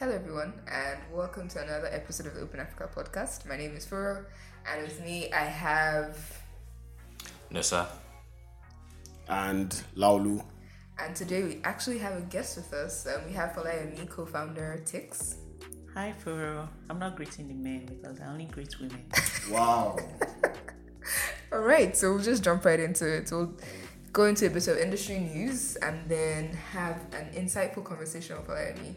Hello, everyone, and welcome to another episode of the Open Africa podcast. My name is Furo, and with me I have, Nosa. and Laolu. and today we actually have a guest with us. Um, we have Folayemi, co founder Tix. Hi, Furo. I'm not greeting the men because I only greet women. Wow. All right, so we'll just jump right into it. We'll go into a bit of industry news and then have an insightful conversation with Folayemi.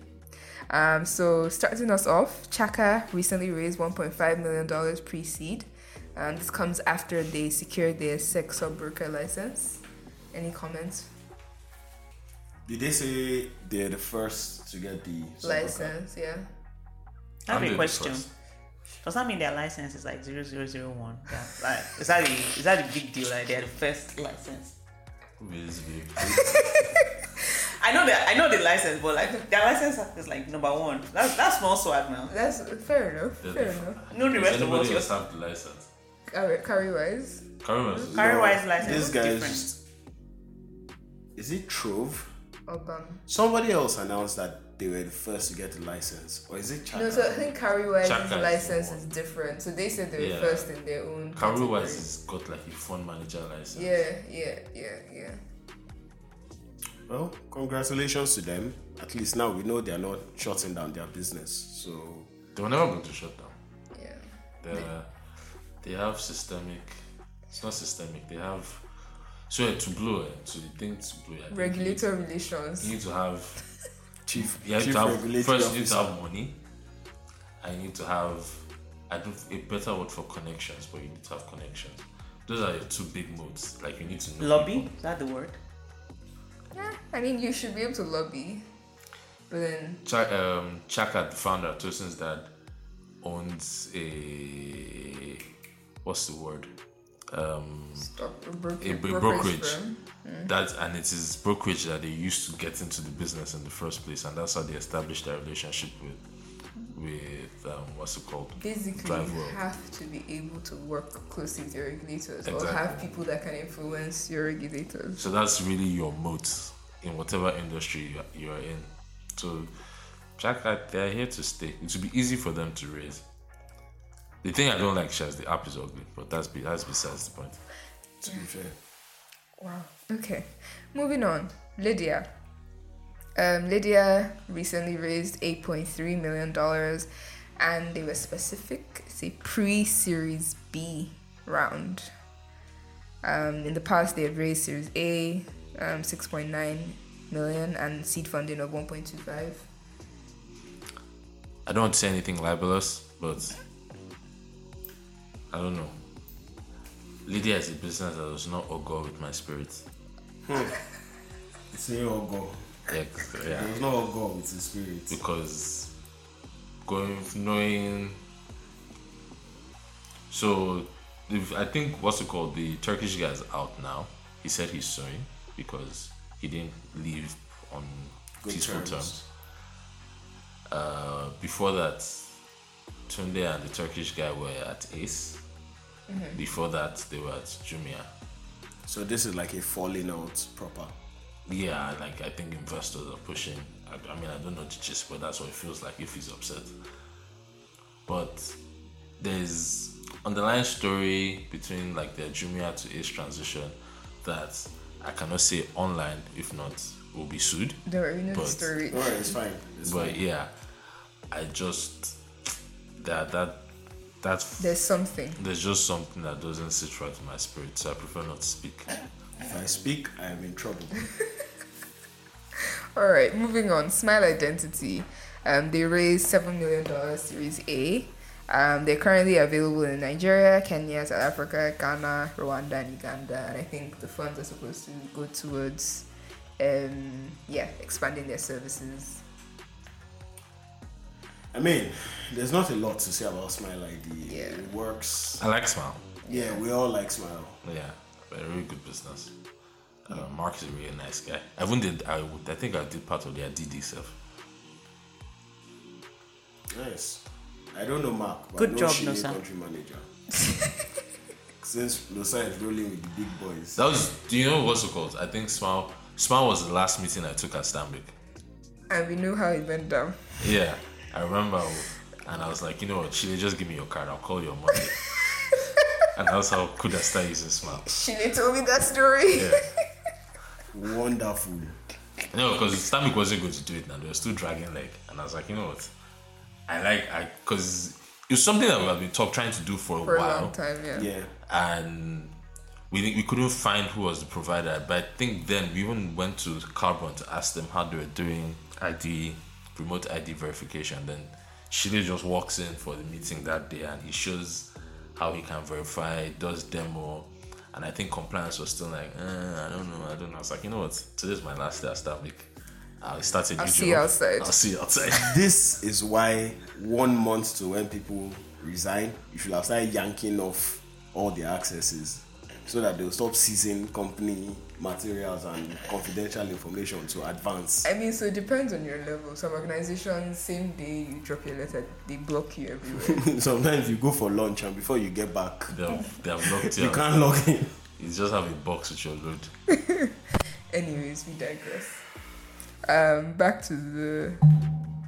Um, so, starting us off, Chaka recently raised $1.5 million pre seed. Um, this comes after they secured their SEC sub broker license. Any comments? Did they say they're the first to get the License, yeah. I have I'm a question. first. Does that mean their license is like 0001? Yeah. Like, is that, a, is that a big deal? Like, they're the first license? Who is big? I know that I know the license, but like their license is like number one. That's that's small swag now. That's fair enough. Fair the enough. No, the rest of us. anybody else have the license? Carry, Cowrywise. Carry was Cowrywise license This is guy's. Is it Trove? Obam. Somebody else announced that they were the first to get the license. Or is it Chaka? No, so I think Cowrywise is license is different. So they said they were Yeah. first in their own. Carry category. wise has got like a fund manager license. Yeah, yeah, yeah, yeah. Well, congratulations to them. At least now we know they're not shutting down their business. So, They were never going to shut down. Yeah. They they have systemic. It's not systemic. They have. So yeah, to blow it, to the thing to blow. I think Regulator You relations. need to have. Chief, You have Chief to have Regulatory first. You need to have money. And you need to have. I don't a better word for connections, but you need to have connections. Those are your two big modes. Like you need to know Lobby? people. Is that the word? Yeah, I mean, you should be able to lobby. But then, Ch- um, Chaka, the founder, Tosin's dad, owns a what's the word? Um, stock, a, bro- a, a brokerage brokerage. firm. That and it is brokerage that they used to get into the business in the first place, and that's how they established their relationship with with um, what's it called? Basically, Drive you well. have to be able to work closely with your regulators or have people that can influence your regulators. So that's really your moat in whatever industry you're, you're in. So, Chaka, they're here to stay. It will be easy for them to raise. The thing I don't like, Shaz, the app is ugly, but that's be, that's besides the point. to be fair. Wow. Okay. Moving on. Lidya. Um, Lidya recently raised $8.3 million and they were specific. It's a pre Series B round. Um, in the past, they had raised Series A, um, 6.9 million, and seed funding of 1.25. I don't want to say anything libelous, but I don't know. Lidya is a business that does not augur with my spirit. It's in your go. Yeah, yeah. There's no go with the spirit. because going knowing so if, i think what's it called the turkish guy is out now he said he's suing because he didn't leave on Good peaceful terms, terms. Uh, before that tunde and the turkish guy were at ace before that they were at jumia So this is like a falling out proper. Yeah, like I think investors are pushing. I, I mean, I don't know the gist, but that's what it feels like if he's upset. But there's underlying story between like the Jumia to Ace transition that I cannot say online. If not, will be sued. Don't worry, we know the But- story. Alright, it's fine. It's But fine. yeah, I just that that that's There's something. there's just something that doesn't sit right in my spirit, so I prefer not to speak. If I speak, I am in trouble. All right, moving on. Smile Identity. Um, they raised seven million dollars Series A. Um, they're currently available in Nigeria, Kenya, South Africa, Ghana, Rwanda, and Uganda. And I think the funds are supposed to go towards, um, yeah, expanding their services. I mean, there's not a lot to say about Smile ID. Yeah. It works. I like Smile. Yeah, we all like Smile. Yeah, very good business. Uh, Mark is a really nice guy. I even did. I would. I think I did part of their DD stuff. Nice. I don't know Mark, but Good I know job, she is Nosa. country manager. Since Nosa is rolling with the big boys. That was. Do you know what's it called? I think Smile. Smile was the last meeting I took at Stanbic. And we know how it went down. Yeah, I remember, and I was like, you know what, Chile, just give me your card. I'll call you on Monday. and that's how Kuda started using Smile. Shile told me that story. Yeah. Wonderful. No, because Stanbic wasn't going to do it now. They were still dragging leg. And I was like, you know what? I like, I, because it was something that we have been talk, trying to do for a For a while. long time, yeah. Yeah. and we we couldn't find who was the provider. But I think then we even went to Carbon to ask them how they were doing ID remote ID verification. Then Shile just walks in for the meeting that day and he shows how he can verify, does demo. And I think compliance was still like, eh, I don't know, I don't know. I was like, you know what? Today's my last day at Stanbic. I started. I'll see you outside. I'll see you outside. This is why one month to when people resign, you should have started yanking off all their accesses so that they'll stop seizing company materials and confidential information to advance. I mean, so it depends on your level. Some organizations, same day you drop your letter, they block you everywhere. Sometimes you go for lunch and before you get back, they, have, they have locked you you can't log in. You just have a box with your load. Anyways, we digress. Um, back to the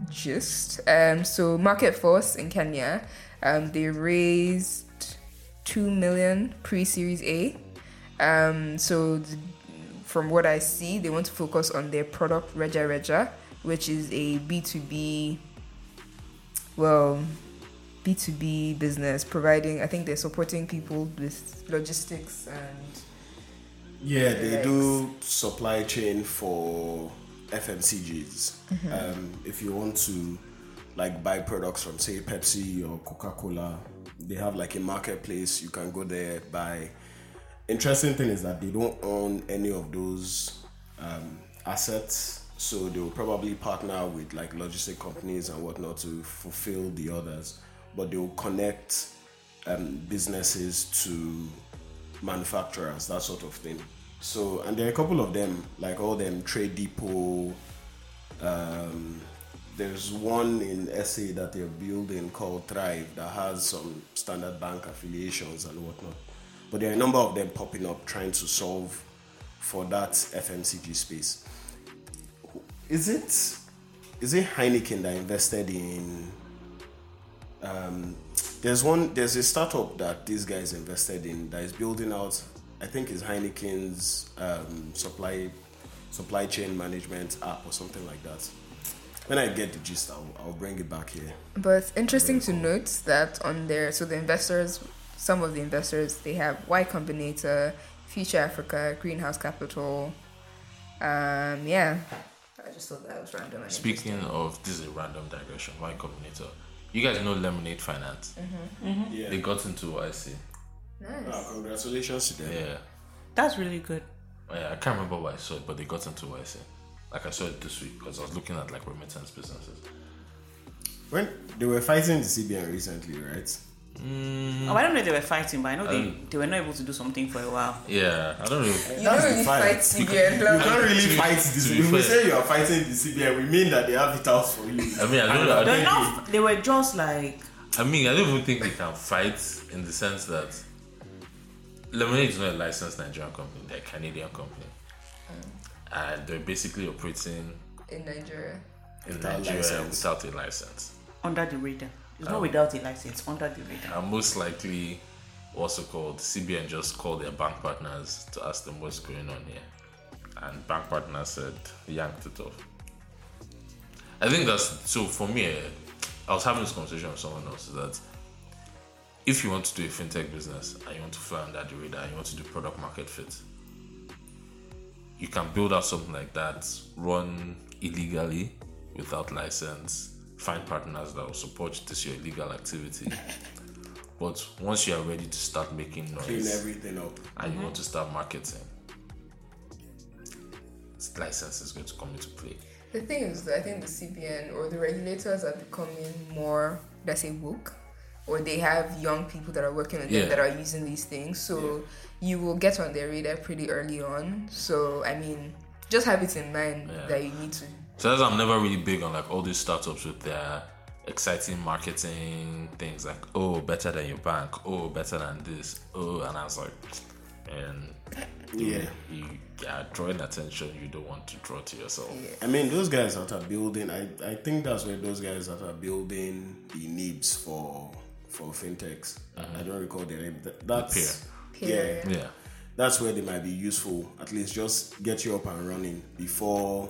gist. Um, so Market Force in Kenya, um, they raised two million pre-series A. Um, so the, from what I see, they want to focus on their product Reja Reja, which is a B two B. Well, B two B business providing. I think they're supporting people with logistics and Yeah, they do supply chain for FMCGs. Um, if you want to like buy products from say Pepsi or Coca Cola, they have like a marketplace. You can go there buy. Interesting thing is that they don't own any of those um, assets, so they will probably partner with like logistic companies and whatnot to fulfill the others. But they will connect um, businesses to manufacturers, that sort of thing. So, and there are a couple of them, like all them Trade Depot. Um, there's one in SA that they're building called Thrive that has some standard bank affiliations and whatnot. But there are a number of them popping up trying to solve for that FMCG space. Is it is it Heineken that invested in um, there's one there's a startup that these guys invested in that is building out i think is heineken's um, supply supply chain management app or something like that when i get the gist i'll, I'll bring it back here But interesting to note that on there, so the investors, some of the investors they have Y Combinator, Future Africa, Greenhouse Capital. Um, yeah, I just thought that was random. and Speaking of this is a random digression, Y Combinator. You guys know Lemonade Finance. Mhm. yeah They got into YC. nice. Ah, congratulations to them Yeah. That's really good. Oh, yeah. I can't remember why I saw it, but they got into YC. Like I saw it this week because I was looking at like remittance businesses. when they were fighting the cbn recently right Mm, Oh, I don't know if they were fighting, but I know they, Um, they were not able to do something for a while. yeah, I don't know. You That's don't really fight. fight CBN. you can't really fight to this be if we say you are fighting the cbn we mean that they have it out for you I mean, I don't know. They're don't. They were just like I mean, I don't even think they can fight in the sense that Lemonade is not a licensed Nigerian company; they're a Canadian company, and they're basically operating in Nigeria. in Without Nigeria license. without a license. under the radar. It's not without a license. It's under the radar. And most likely, also called CBN just called their bank partners to ask them what's going on here, and bank partners said yanked it off. I think that's so for me. I was having this conversation with someone else. That if you want to do a fintech business and you want to fly under the radar, and you want to do product market fit, you can build out something like that, run illegally without license, find partners that will support this your illegal activity. But once you are ready to start making clean noise everything up and you mm-hmm. want to start marketing, this license is going to come into play. The thing is, that I think the CBN or the regulators are becoming more, let's say, woke, or they have young people that are working on Yeah. them that are using these things. So you will get on their radar pretty early on. So I mean, just have it in mind Yeah. that you need to. So that's I'm never really big on like all these startups with their exciting marketing things like oh better than your bank, oh better than this, oh and I was like and Yeah. you are drawing attention you don't want to draw to yourself. Yeah. I mean, those guys that are building, I, I think that's where those guys that are building the needs for for fintechs. I mm-hmm. don't recall their name. That, that's Peer. yeah, Yeah. that's where they might be useful. At least just get you up and running before,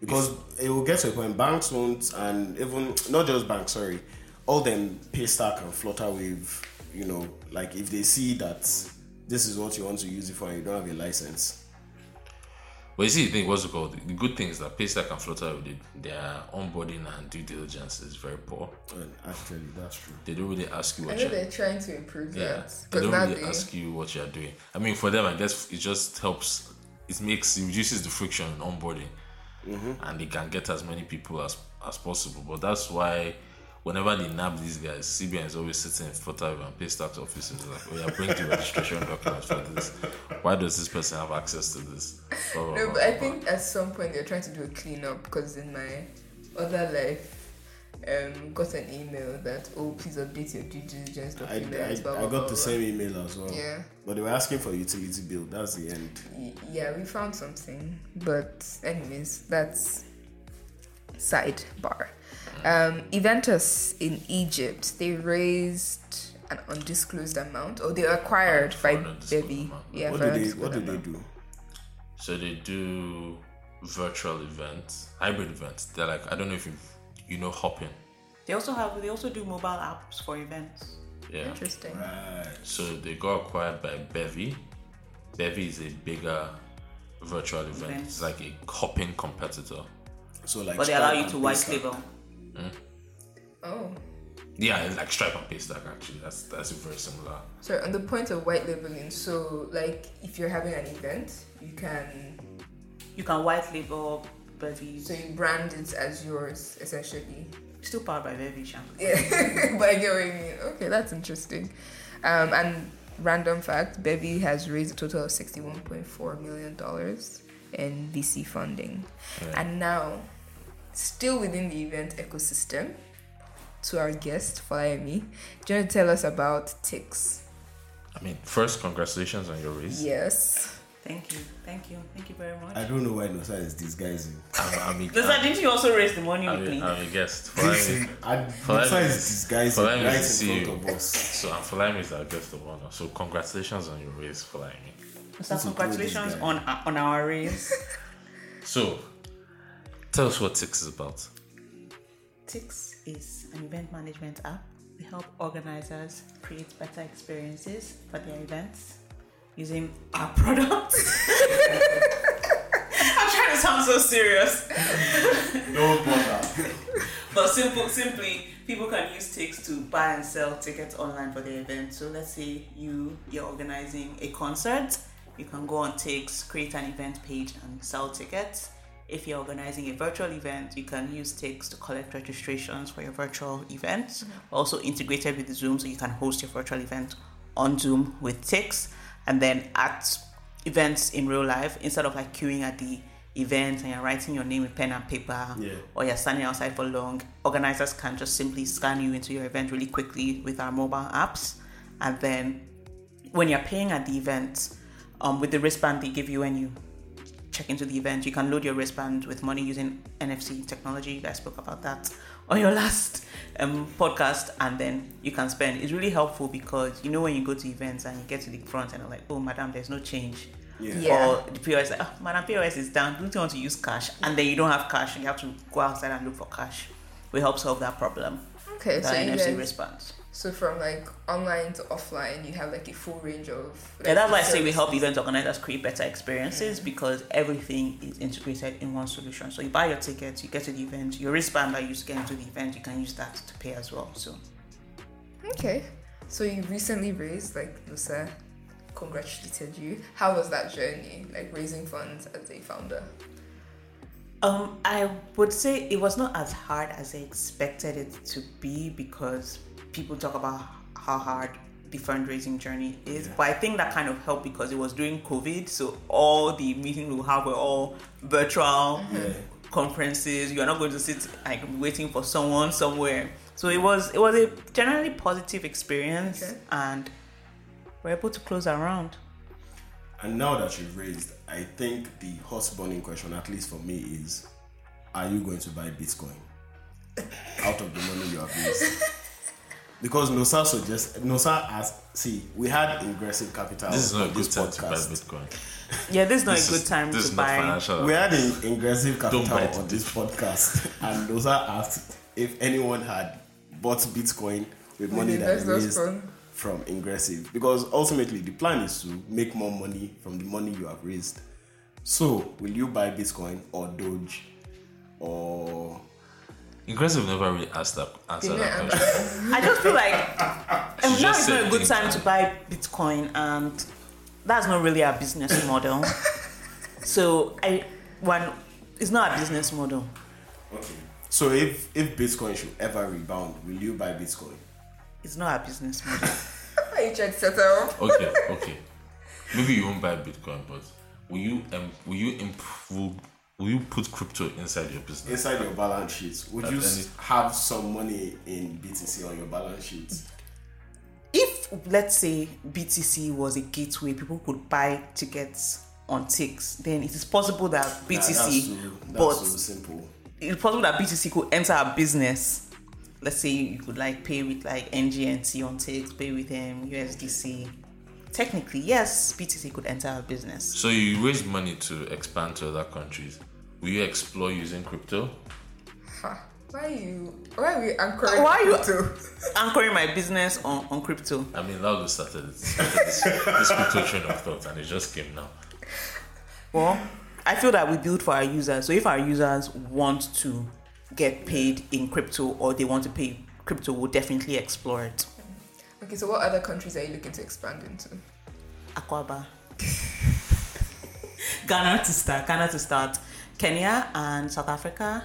because it will get to a point. Banks won't, and even not just banks. Sorry, all them Paystack and Flutterwave. You know, like if they see that this is what you want to use it for, and you don't have a license. But you see, the thing, what's it called? The good thing is that Paystack and Flutter, they- their onboarding and due diligence is very poor. And actually, that's true. They don't really ask you I what know you're they're trying to improve Yeah, that they don't really they ask you what you're doing. I mean, for them, I guess it just helps. It makes it reduces the friction in onboarding, Mm-hmm. and they can get as many people as as possible. But that's why, whenever they nab these guys, CBN is always sitting in Flutterwave and Paystack's offices like, "Oh yeah, bring the registration documents for this. Why does this person have access to this?" Blah, blah, No, blah, but I think at some point they're trying to do a cleanup because in my other life, um, got an email that oh please update your due diligence I, I, documents. blah, I got blah, the same email as well. Yeah. But they were asking for utility bill. That's the end. Y- Yeah, we found something, but anyways, that's sidebar. Um, Eventtus in Egypt, they raised an undisclosed amount, or they were acquired by an Bevy. Yeah, What do they What do they do? So they do virtual events, hybrid events. They're like I don't know if you you know Hopin. They also have they also do mobile apps for events. Yeah. Interesting. Right. So they got acquired by Bevy. Bevy is a bigger virtual event. Event. It's like a Hopin competitor. So like. But they allow you to white Paystack. label. Hmm? Oh, Yeah, it's like Stripe and Paystack actually. That's that's very similar. so on the point of white labeling, so like if you're having an event, you can You can white label Bevies. so you brand it as yours essentially. Still powered by Bevy, Sham. Yeah, but I get what you mean. Okay, that's interesting. Um, and random fact: Bevy has raised a total of sixty-one point four million dollars in VC funding, Yeah. and now, still within the event ecosystem, to our guest Folayemi, do you want to tell us about Tix? I mean, first, congratulations on your raise. Yes. Thank you, thank you, thank you very much. I don't know why Nosa is disguising. I'm, I'm, a, Does I'm, didn't you also raise the money I'm, me? a, I'm a guest. Listen, Flying, I- Flying Nosa is is- disguising Flying right in is to see front you. of us. so I'm Flying is our guest of honor. So congratulations on your raise, Flying. So Who congratulations on on our raise. So, tell us what Tix is about. Tix is an event management app. We help organizers create better experiences for their events using our products. I'm trying to sound so serious. No bother. But simple, simply, people can use Tix to buy and sell tickets online for their event. So let's say you you're organizing a concert, you can go on Tix, create an event page, and sell tickets. If you're organizing a virtual event, you can use Tix to collect registrations for your virtual event. Mm-hmm. Also integrated with Zoom, so you can host your virtual event on Zoom with Tix, and then at events in real life instead of like queuing at the event and you're writing your name with pen and paper Yeah. or you're standing outside for long, organizers can just simply scan you into your event really quickly with our mobile apps. And then when you're paying at the event, um, with the wristband they give you when you check into the event, you can load your wristband with money using NFC technology. Guys spoke about that on your last um, podcast, and then you can spend. It's really helpful because you know when you go to events and you get to the front and you're like, oh, madam, there's no change. Yeah. Yeah. Or the POS like, oh, madam, POS is down. Don't you want to use cash? And then you don't have cash and you have to go outside and look for cash. We help solve that problem. Okay, with so you NFC guys, wristbands. So from like online to offline, you have like a full range of. Yeah, that's why I like, say we help event organizers create better experiences because everything is integrated in one solution. So you buy your tickets, you get to the event, your wristband that you use to get into the event, you can use that to pay as well. So Okay. So you recently raised, like Nosa congratulated you. How was that journey? Like raising funds as a founder? Um, I would say it was not as hard as I expected it to be because people talk about how hard the fundraising journey is. But I think that kind of helped because it was during COVID, so all the meetings we have were all virtual mm-hmm. Yeah. conferences. You are not going to sit like waiting for someone somewhere. So it was it was a generally positive experience, Okay. and we're able to close our round. And now that you've raised, I think the hot burning question, at least for me, is: Are you going to buy Bitcoin out of the money you have raised? Because Nosa suggests Nosa asked. See, we had Ingressive Capital. This is not on a good time to buy podcast. Bitcoin. Yeah, this is not This a good is- time this to is not buy. financial. We had in Ingressive Don't Capital buy on this podcast, and Nosa asked if anyone had bought Bitcoin with money the that investors raised from Ingressive, Because ultimately, the plan is to make more money from the money you have raised. So, will you buy Bitcoin or Doge or Ingressive never really asked that answer that it? question. I just feel like um, now is not a good things time to buy Bitcoin, and that's not really our business model. so I when it's not a business model. okay? So, if if Bitcoin should ever rebound, will you buy Bitcoin? It's not a business model. Are you trying to set up? Okay, okay. Maybe you won't buy Bitcoin, but will you um, will you improve? Will you put crypto inside your business? Inside your balance sheet, would At you any- have some money in BTC on your balance sheet? if let's say BTC was a gateway, people could buy tickets on Tix, then it is possible that Nah, BTC, that's so, that's but so simple. it's possible that BTC could enter a business. Let's say you could like pay with like NGNT on Tix, pay with um, USDC. Technically, yes, BTC could enter a business. So you raise money to expand to other countries. Will you explore using crypto? Ha, Why are you? Why are we anchoring? Why are you- crypto? Anchoring my business on, on crypto. I mean, Laolu started, started this, this crypto train of thought, and it just came now. Well, I feel that we build for our users. So if our users want to get paid in crypto or they want to pay crypto, we'll definitely explore it. Okay, so what other countries are you looking to expand into? Aquaba. Ghana to start. Ghana to start. Kenya and South Africa.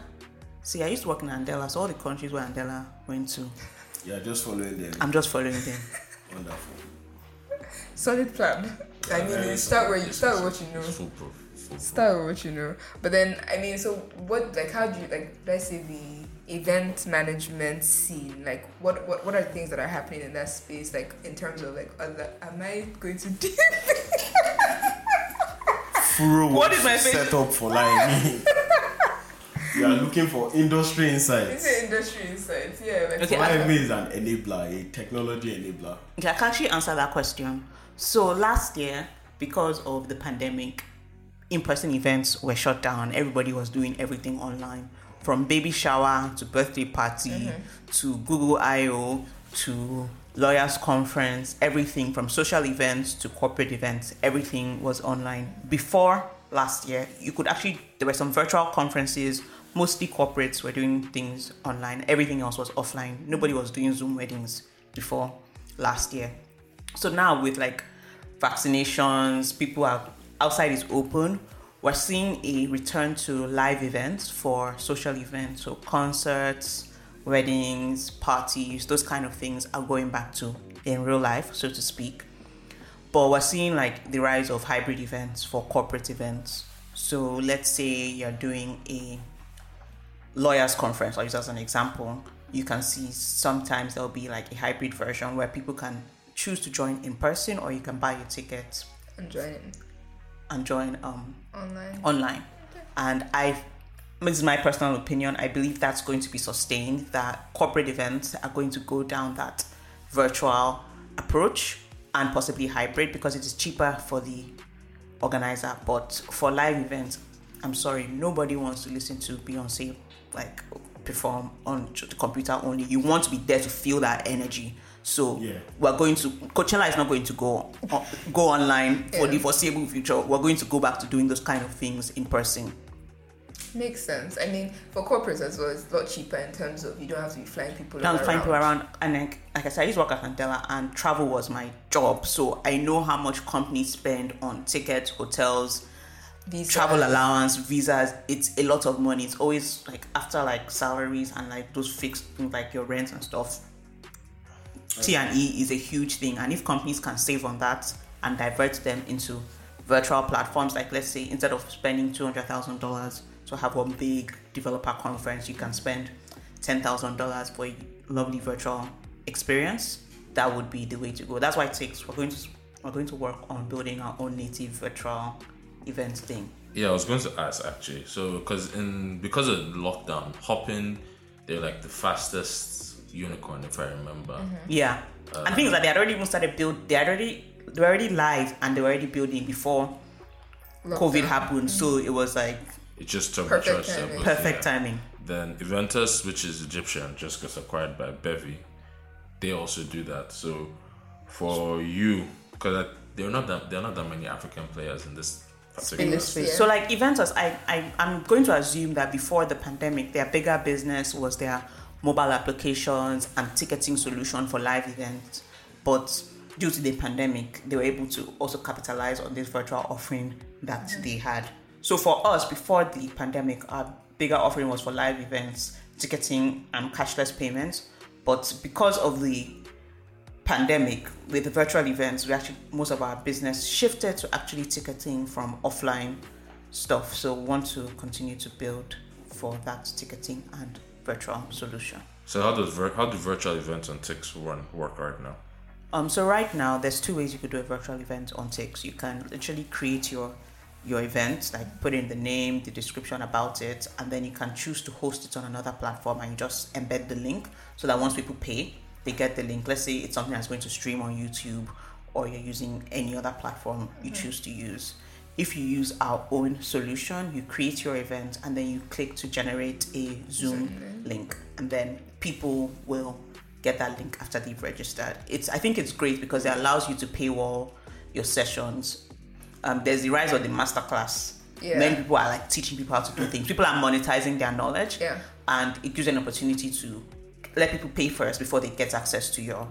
See, I used to work in Andela, so all the countries where Andela went to, Yeah, just following them. I'm just following them. Wonderful. Solid plan. I mean, Very you start where you start with what you know. It's foolproof. foolproof. Start with what you know. But then, I mean, so what? Like, how do you like? Let's say the event management scene. Like, what what what are things that are happening in that space? Like, in terms of like, other, am I going to do? Furo What was is my face? set up for lying. you are looking for industry Is insights. it industry insights? Yeah. Like, Okay, what- YMA is an enabler, a technology enabler. Okay, I can actually answer that question. So last year, because of the pandemic, in-person events were shut down. Everybody was doing everything online, from baby shower to birthday party mm-hmm. to Google I/O to lawyers conference. Everything from social events to corporate events, everything was online. Before last year, you could actually there were some virtual conferences. Mostly corporates were doing things online. Everything else was offline. Nobody was doing Zoom weddings before last year. So now with like vaccinations, people are outside is open. We're seeing a return to live events for social events, so concerts, weddings, parties, those kind of things are going back to in real life, so to speak. But we're seeing like the rise of hybrid events for corporate events. So let's say you're doing a lawyers conference i'll use as an example you can see sometimes there'll be like a hybrid version where people can choose to join in person or you can buy your ticket I'm joining and join um, online. online and i this is my personal opinion. I believe that's going to be sustained that corporate events are going to go down that virtual approach and possibly hybrid because it is cheaper for the organizer. But for live events i'm sorry nobody wants to listen to beyonce like perform on the computer only. You want to be there to feel that energy. So Yeah. we're going to coachella is not going to go go online for the foreseeable future. We're going to go back to doing those kind of things in person Makes sense. I mean, for corporates as well, it's a lot cheaper in terms of you don't have to be flying people down around. find people around and like, like I said, I used to work at Andela and travel was my job. So I know how much companies spend on tickets, hotels, These travel allowance, visas. It's a lot of money. It's always like after like salaries and like those fixed things like your rent and stuff. T and E is a huge thing, and if companies can save on that and divert them into virtual platforms, like let's say instead of spending two hundred thousand dollars to have one big developer conference, you can spend ten thousand dollars for a lovely virtual experience. That would be the way to go. That's why it takes. We're going to we're going to work on building our own native virtual event thing. Yeah, I was going to ask actually. So, because in because of lockdown, Hopin, they're like the fastest unicorn, if I remember. Mm-hmm. Yeah, and things like they had already even started build. They had already they were already live and they were already building before COVID Lockdown. happened. So it was like It just turbocharged Perfect their timing. perfect yeah. timing. Then Eventtus, which is Egyptian, just got acquired by Bevy. They also do that. So for you, because there are not that there are not that many African players in this In this space. So like Eventtus, I, I I'm going to assume that before the pandemic, their bigger business was their mobile applications and ticketing solution for live events. But due to the pandemic, they were able to also capitalize on this virtual offering that they had. So for us, before the pandemic, our bigger offering was for live events, ticketing, and cashless payments. But because of the pandemic with the virtual events we actually most of our business shifted to actually ticketing from offline stuff so we want to continue to build for that ticketing and virtual solution So how does vir- how do virtual events on Tix run work right now? um, so right now there's two ways you could do a virtual event on Tix. You can literally create your your event, like put in the name, the description about it, and then you can choose to host it on another platform and you just embed the link so that once people pay, they get the link. Let's say it's something that's going to stream on YouTube or you're using any other platform you mm-hmm. choose to use. If you use our own solution, you create your event and then you click to generate a Zoom link, and then people will get that link after they've registered. It's I think it's great because it allows you to paywall your sessions. Um, there's the rise of the masterclass. Yeah. Many people are like teaching people how to do things. People are monetizing their knowledge, Yeah. and it gives an opportunity to let people pay first before they get access to your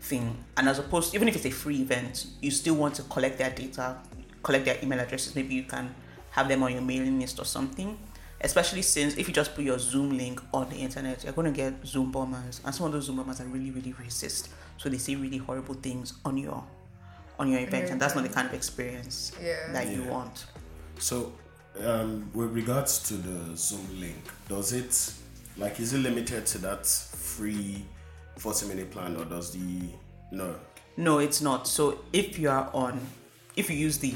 thing. And as opposed, even if it's a free event, you still want to collect their data, collect their email addresses. Maybe you can have them on your mailing list or something. Especially since if you just put your Zoom link on the internet, you're going to get Zoom bombers, and some of those Zoom bombers are really, really racist. So they say really horrible things on your on your event, and that's not the kind of experience Yeah. that you want. So, um, with regards to the Zoom link, does it like is it limited to that free forty minute plan, or does the no No, it's not. So if you are on, if you use the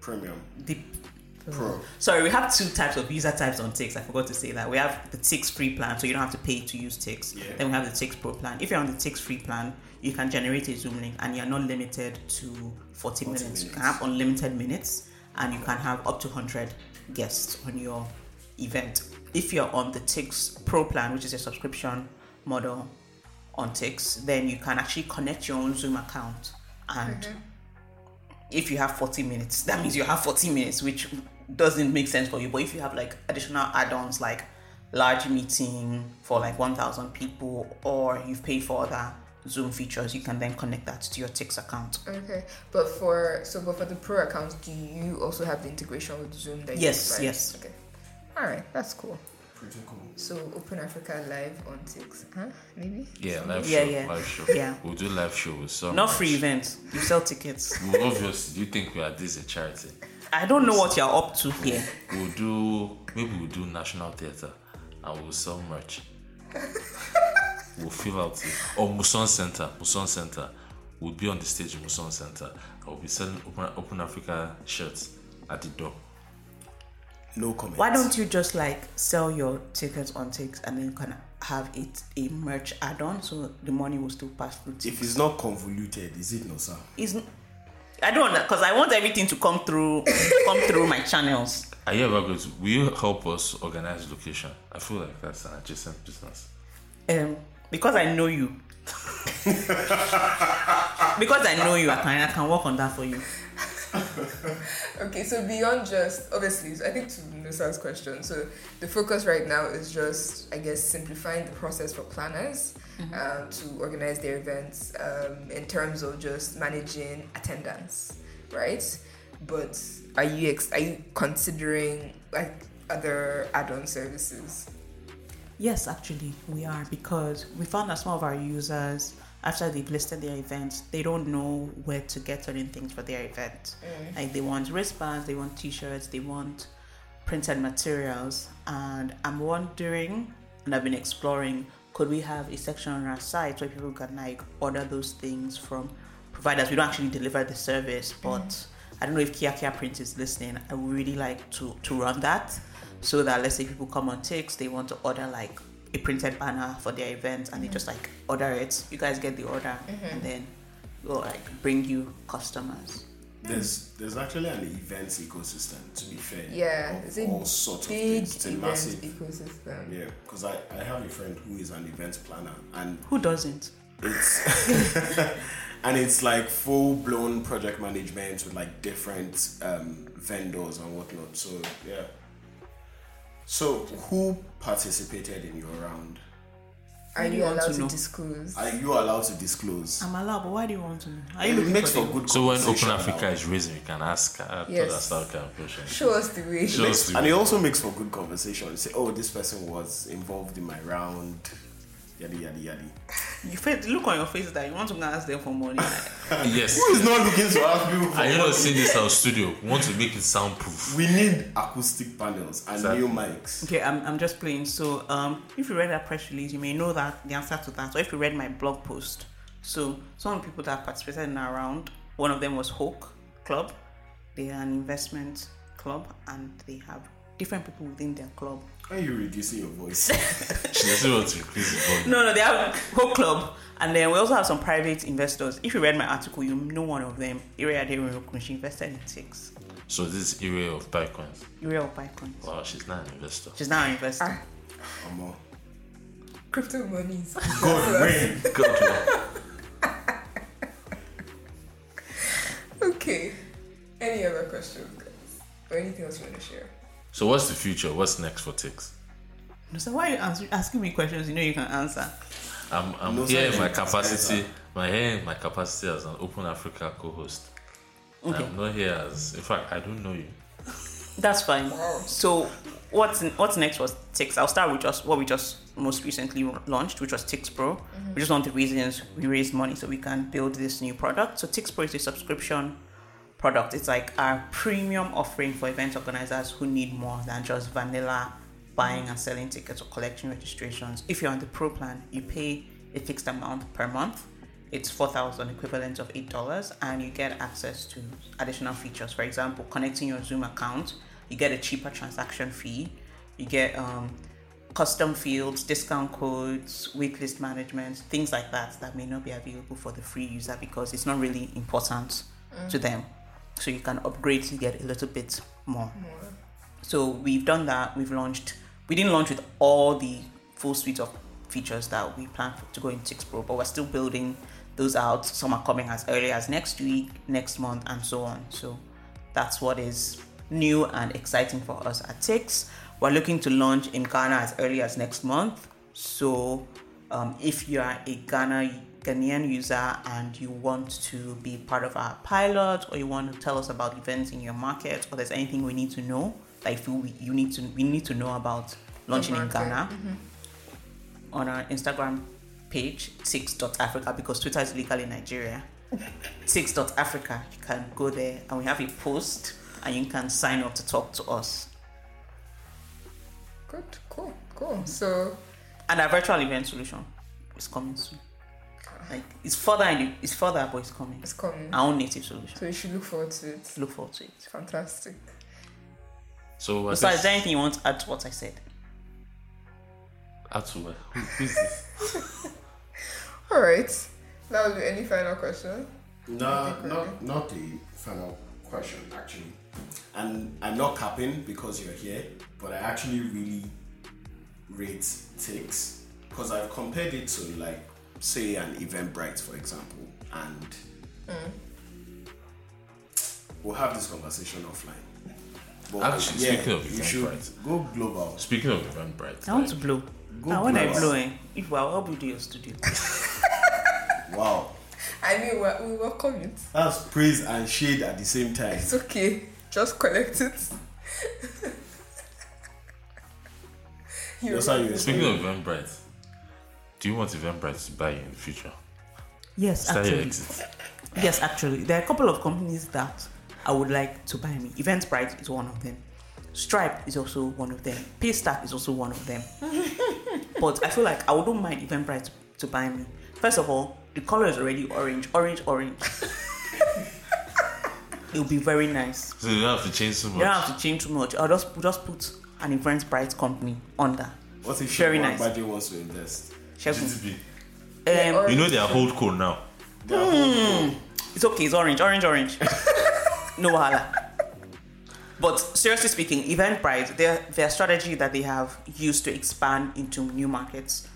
premium the pro? Sorry, we have two types of user types on Tix. I forgot to say that. We have the Tix free plan, so you don't have to pay to use Tix. Yeah. Then we have the Tix Pro plan. If you're on the Tix free plan, you can generate a Zoom link and you're not limited to 40, minutes. You can have unlimited minutes and you can have up to 100 guests on your event. If you're on the Tix Pro plan, which is a subscription model on Tix, then you can actually connect your own Zoom account and mm-hmm. if you have 40 minutes, that means you have 40 minutes, which doesn't make sense for you. But if you have like additional add-ons like large meeting for like 1,000 people, or you've paid for other Zoom features, you can then connect that to your Tix account. Okay, but for so but for the pro accounts, do you also have the integration with Zoom that you Yes, provide? yes. Okay, all right, that's cool. Pretty cool. So Open Africa live on Tix, huh? Maybe. Yeah, live Yeah, show. yeah. Live show. Yeah. We'll do live show with some. Not free events, you sell tickets. Well, obviously, you think we are this a charity? I don't know what you're up to here. We'll do maybe we'll do national theatre and we'll sell merch. we'll fill out the, or Muson Center. Muson Center. We'll be on the stage in Muson Center. I'll be selling Open, Open Africa shirts at the door. No comment. Why don't you just like sell your tickets on Tix and then you can have it a merch add-on so the money will still pass through Tix? If it's not convoluted, is it no sir? is I don't want that because I want everything to come through come through my channels. Are you ever going to? Will you help us organize location? I feel like that's an adjacent business. Um, because I know you. because I know you, I can I can work on that for you. Okay, so beyond just obviously, so I think to Nosa's question, so the focus right now is just, I guess, simplifying the process for planners um, to organize their events um, in terms of just managing attendance, right? But are you ex- are you considering like other add-on services? Yes, actually, we are because we found that some of our users, after they've listed their events, they don't know where to get certain things for their event. Mm. Like they want wristbands, they want T-shirts, they want printed materials, and I'm wondering, and I've been exploring, could we have a section on our site where people can like order those things from providers. We don't actually deliver the service, but mm. I don't know if Kia Kia Print is listening. I would really like to to run that so that let's say people come on Tix, they want to order like a printed banner for their event, and they just like order it. You guys get the order, and then we'll like bring you customers. There's there's actually an events ecosystem. To be fair, Yeah, of it's a all sorts of things. It's a massive. ecosystem. Yeah, because I, I have a friend who is an event planner, and Who doesn't? it's and it's like full blown project management with like different um, vendors and whatnot. So yeah. So who participated in your round? Are you you allowed to to disclose? Are you allowed to disclose? I'm allowed, but why do you want to know? Are you it looking makes for for the- good So when Open Africa is raising, you can ask. Uh, I Yes. that's how kind of question. Show us the way. Show us the and it also makes for good conversation. Say, oh, this person was involved in my round. Yadi yadi yadi. You face, look on your face that you want to go ask them for money. Yes. Who is not looking to ask people for Are you money? not seeing this our studio? We want to make it soundproof. We need acoustic panels and Exactly. new mics. okay, I'm, I'm just playing. So, um, if you read that press release, you may know that the answer to that. Or if you read my blog post, so some of the people that participated in our round, one of them was Hope Club. They are an investment club, and they have different people within their club. Why are you reducing your voice? She doesn't want to increase the volume. No, no, they have Hope Club, and then we also have some private investors. If you read my article, you know one of them, Ire Aderinokun. She invested in Tix. So this is area of BuyCoins. Iria of Bitcoin. Wow, she's not an investor. She's not an investor. Ah. Omo. Crypto monies. God rain. God, Okay. Any other questions, guys? Or anything else you want to share? So what's the future? What's next for Tix? No, So why are you answer, asking me questions you know you can answer? I'm, I'm No, here in my capacity. My here in my capacity as an Open Africa co-host. Okay. I'm not here as. In fact, I don't know you. That's fine. So what's what's next was Tix. I'll start with just what we just most recently launched, which was Tix Pro. Which is one of the reasons we raised money so we can build this new product. So Tix Pro is a subscription product. It's like our premium offering for event organizers who need more than just vanilla buying and selling tickets or collecting registrations. If you're on the Pro plan, you pay a fixed amount per month. It's four thousand equivalent of eight dollars, and you get access to additional features. For example, connecting your Zoom account, you get a cheaper transaction fee. You get um, custom fields, discount codes, waitlist management, things like that that may not be available for the free user because it's not really important to them. So you can upgrade to get a little bit more. So we've done that. We've launched. We didn't launch with all the full suite of features that we plan to go in Tix Pro, but we're still building those out. Some are coming as early as next week, next month, and so on. So that's what is new and exciting for us at Tix. We're looking to launch in Ghana as early as next month. So um, if you are a Ghana Ghanaian user and you want to be part of our pilot, or you want to tell us about events in your market, or there's anything we need to know, like if we, you need to, we need to know about launching in Ghana mm-hmm. on our Instagram page, tix.africa, because Twitter is legal in Nigeria. tix.africa, you can go there and we have a post and you can sign up to talk to us. Good, cool, cool. So, And our virtual event solution is coming soon. Like it's further in the, it's further, but it's coming. it's coming. Our own native solution. So, you should look forward to it. Look forward to it. Fantastic. So I So, is there anything you want to add to what I said? Out to where? Who, who's this? All right. Now, will be any final question? No, not not the final question actually. And I'm not capping because you're here, but I actually really rate takes because I've compared it to like say an Eventbrite for example, and we'll have this conversation offline. But Actually, speaking of you should Eventbrite. go global. Speaking of Eventbrite, I want like, to blow. Go and when I blow, eh, if well, I'll help you do your studio. Wow, I mean, we we welcome it. that's praise and shade at the same time. It's okay. Just collect it. You're That's how you speaking of Eventbrite, do you want Eventbrite to buy you in the future? Yes, Is that your actually. exit? Yes, actually, there are a couple of companies that I would like to buy me. Eventbrite is one of them. Stripe is also one of them. Paystack is also one of them. but I feel like I wouldn't mind Eventbrite to buy me. First of all, the color is already orange, orange, orange. It'll be very nice. So you don't have to change so much. You don't have to change too much. I'll just just put an Eventbrite company under. What if Very nice. Agbaje wants to invest? Segun. GTB. Um, You know they are hold code now. They are holding- It's okay, it's orange, orange, orange. no wahala. But seriously speaking, Eventbrite, their their strategy that they have used to expand into new markets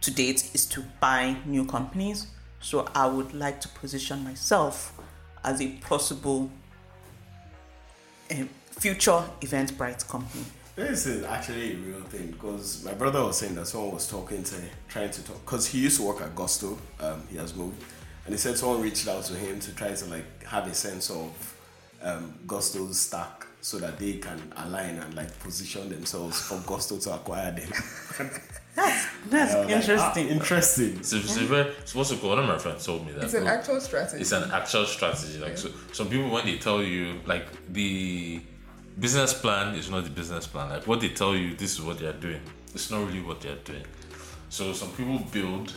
to date is to buy new companies. So I would like to position myself as a possible um, future Eventbrite company. This is actually a real thing because my brother was saying that someone was talking to, trying to talk, because he used to work at Gusto, um, he has moved, and he said someone reached out to him to try to like have a sense of um, Gusto's stack so that they can align and like position themselves for Gusto to acquire them. That's And I was like, interesting. "Ah, interesting. So, so, very, so what's it called? One of my friends told me that. It's an actual strategy. it's an actual strategy. Like so, some people when they tell you like the business plan is not the business plan. Like what they tell you, this is what they are doing. It's not really what they are doing. So some people build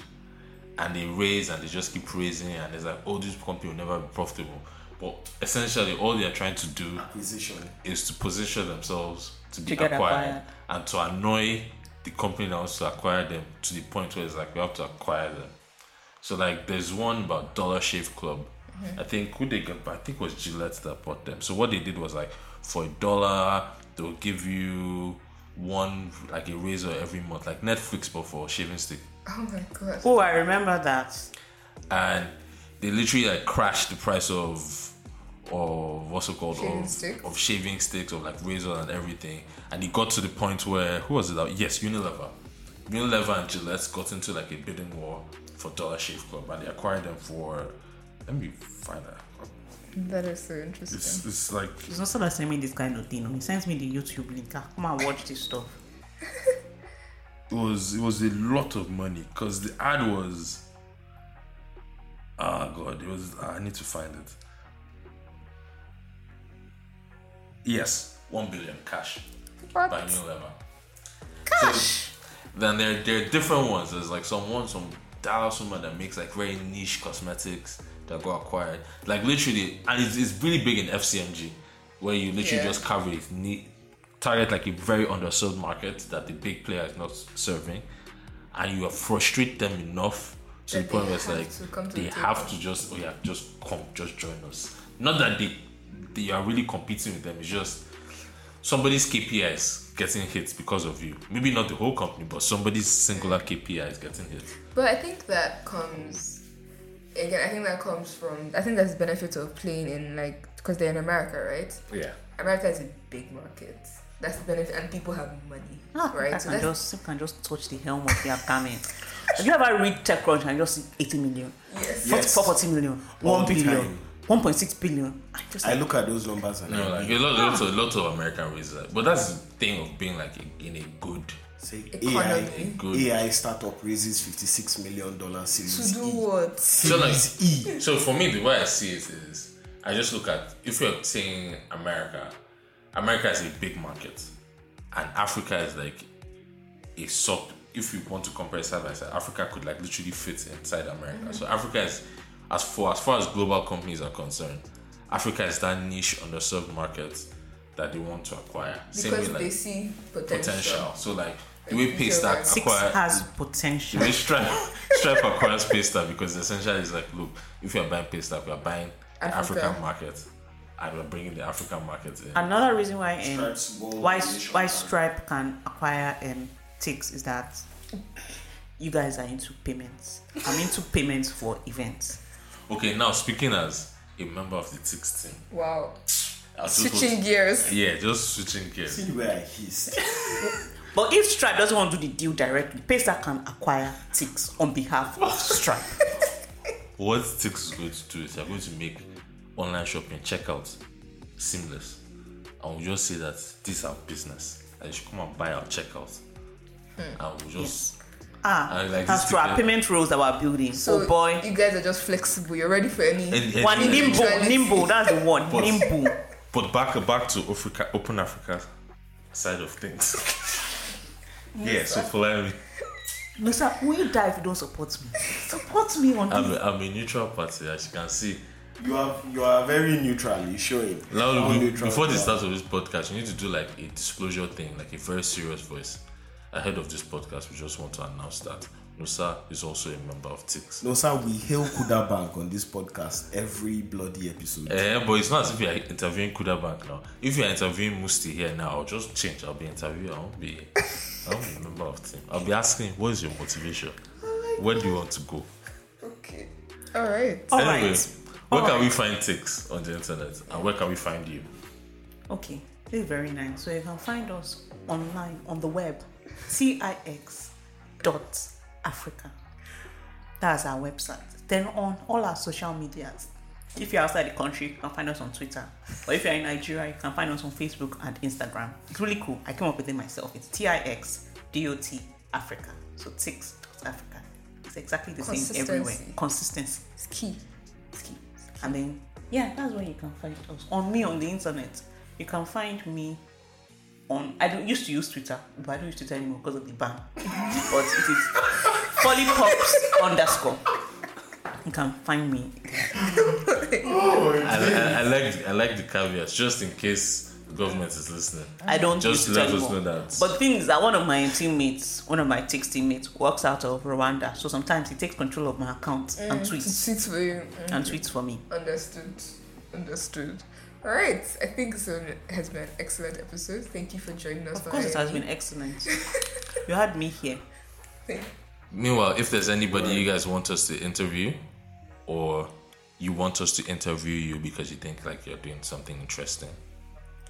and they raise and they just keep raising and it's like, oh, this company will never be profitable. But essentially, all they are trying to do Acquisition. is to position themselves to be To acquired, acquired. and to annoy the company that wants to acquire them to the point where it's like we have to acquire them. So like there's one about Dollar Shave Club. Mm-hmm. I think who they got, I think it was Gillette that bought them. So what they did was like for a dollar they'll give you one like a razor every month, like Netflix but for shaving stick. oh my god. Oh, I remember that. and they literally like crashed the price of of what's it called Shaving of, sticks? of shaving sticks of like razor and everything and it got to the point where who was it out yes Unilever Unilever and Gillette got into like a bidding war for Dollar Shave Club and they acquired them for let me find that That is so interesting. it's, it's like It's not that send me this kind of thing. no. He sends me the YouTube link. Ah, Come and watch this stuff. it was it was a lot of money because the ad was oh god it was i need to find it yes 1 billion cash What? by Unilever. Cash. then there there are different ones. There's like some one some Dallas woman that makes like very niche cosmetics that got acquired. Like literally, and it's, it's really big in FCMG, where you literally Yeah. just cover it, ne- target like a very underserved market that the big player is not serving, and you frustrate them enough to That the point where it's like to to they the have to just oh yeah just come just join us. Not that they they are really competing with them. It's just somebody's KPI is getting hit because of you. Maybe not the whole company, but somebody's singular KPI is getting hit. But I think that comes again. I think that comes from. I think that's the benefit of playing in like because they're in America, right? Yeah. America is a big market. That's the benefit, and people have money, Ah, right? I So can just I can just touch the helm of their garment. Have you ever read TechCrunch and just see 80 million? Yes. yes. 40 million, 1 billion. 1.6 billion. I just I like, look at those numbers and No, I like a lot, lots of lots of American races, but that's the thing of being like in a good. Say AI, Good. AI startup raises $56 million Series To do E. what? So like, E. so for me, the way I see it is, I just look at if you're saying America, America is a big market, and Africa is like a sub. If you want to compare side by side, Africa could like literally fit inside America. Mm-hmm. So Africa is, as for as far as global companies are concerned, Africa is that niche underserved market that they want to acquire. Same Because way they like see potential. potential. So like the way Like, Paystack Six Six acquire has the way Stripe, Stripe acquires Paystack because essentially it's like, look, if you're buying Paystack, you're buying the Africa. African market, and we're bringing the African market in. Another reason why um, why why Stripe can acquire um Tix is that you guys are into payments. I'm into payments for events. Okay, now speaking as a member of the TIX team, Wow. I was Switching gears. yeah, just switching gears. See where I hissed. But if Stripe doesn't want to do the deal directly, Paystack can acquire Tix on behalf of Stripe. What TIX is going to do is they're going to make online shopping checkout seamless, and we'll just say that this is our business, and you should come and buy our checkout, and we'll just Ah, I like as this our payment rules that we're building. So oh boy. you guys are just flexible. You're ready for any. and- and- One nimble, nimble, that's the one. But- Nimble. But back back to Africa, Open Africa side of things. yeah, so follow me. Nosa, will you die if you don't support me? Support me on I'm this. a, I'm a neutral party, as you can see. You are you are very neutrally showing. Now, how be- neutral before the start of this podcast, you need to do like a disclosure thing, like a very serious voice. Ahead of this podcast, we just want to announce that Nosa is also a member of TIX. Nosa, we hail Kuda Bank on this podcast every bloody episode. Eh, but it's not as if you're interviewing Kuda Bank now. If you're interviewing Musti here now, I'll just change. I'll be interviewing. I won't be. I won't be a member of team. I'll be asking, what is your motivation? Where do you want to go? Okay. All right. All anyway, right. where All can we find TIX on the internet, and where can we find you? Okay, this is very nice. So you can find us online on the web, tix dot Africa. That's our website. Then on all our social medias. If you're outside the country, you can find us on Twitter. Or if you're in Nigeria, you can find us on Facebook and Instagram. It's really cool. I came up with it myself. It's T-I-X D-O-T Africa. So tix dot Africa. It's exactly the same everywhere. Consistency. It's key. is key. And then, yeah, that's where you can find us. On me on the internet, you can find me on. I don't used to use Twitter, but I don't use Twitter anymore because of the ban. but it is polypops underscore. You can find me. I, I, I like I like the caveats, just in case the government is listening. I don't Just use Twitter let us anymore. know that. But the thing is that one of my teammates, one of my Tix teammates, works out of Rwanda. So sometimes he takes control of my account and To tweets for you. Mm, and tweets for me. Understood. Understood. All right. I think this one has been an excellent episode. Thank you for joining us. Of course, it has been excellent. you had me here. Meanwhile, if there's anybody you guys want us to interview, or you want us to interview you because you think like you're doing something interesting,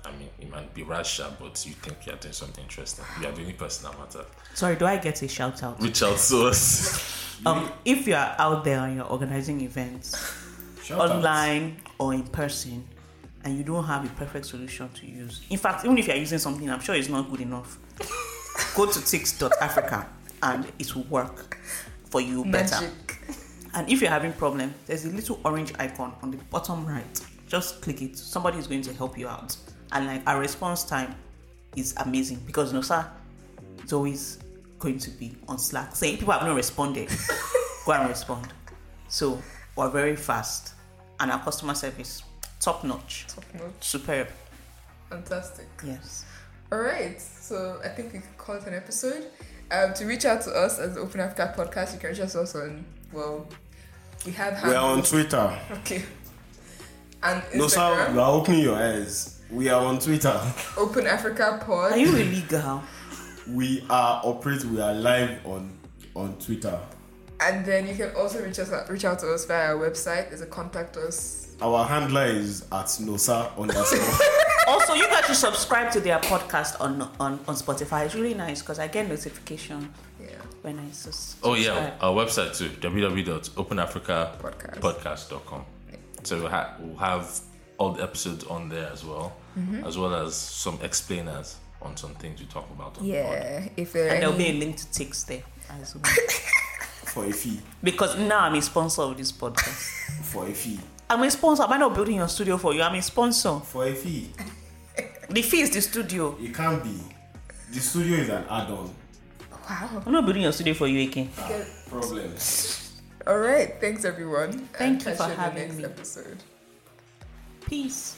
I mean, it might be Rasha, but you think you're doing something interesting. You are the only person that matters. Sorry, do I get a shout out? Reach out to us. Um, if you are out there and you're organizing events Shout out. online or in person, and you don't have a perfect solution to use, in fact, even if you're using something, I'm sure it's not good enough. Go to tix.africa and it will work for you better. Magic. And if you're having problem, there's a little orange icon on the bottom right. Just click it. Somebody is going to help you out. And like our response time is amazing because you Nosa, it's always going to be on Slack. Saying people have not responded, go and respond. So we're very fast, and our customer service top notch, Top notch. superb. Fantastic. Yes. All right, so I think we can call it an episode. Um, to reach out to us as the Open Africa podcast, you can reach us on well, we have We are on. Twitter. okay, and Nosa, you are opening your eyes. We are on Twitter. Open Africa Pod. Are you illegal? We are operate. We are live on on Twitter. And then you can also reach us reach out to us via our website. There's a contact us. Our handler is at nosa underscore. also, you guys should subscribe to their podcast on on, on Spotify. It's really nice because I get notification Yeah, when I sus- Oh yeah, our website too, www.openafricapodcast.com. podcast. So we'll, ha- we'll have all the episodes on there as well, mm-hmm. as well as some explainers on some things we talk about on the. Yeah, if there are And there'll be a link to Tix there as well. for a fee. because now I'm a sponsor of this podcast. For a fee. I'm a sponsor. I'm not building your studio for you. I'm a sponsor. For a fee. The fee is the studio. It can't be. The studio is an add-on. wow. I'm not building your studio for you again. Ah, problem. All right, thanks everyone. Thank and you for the having next me. episode. Peace.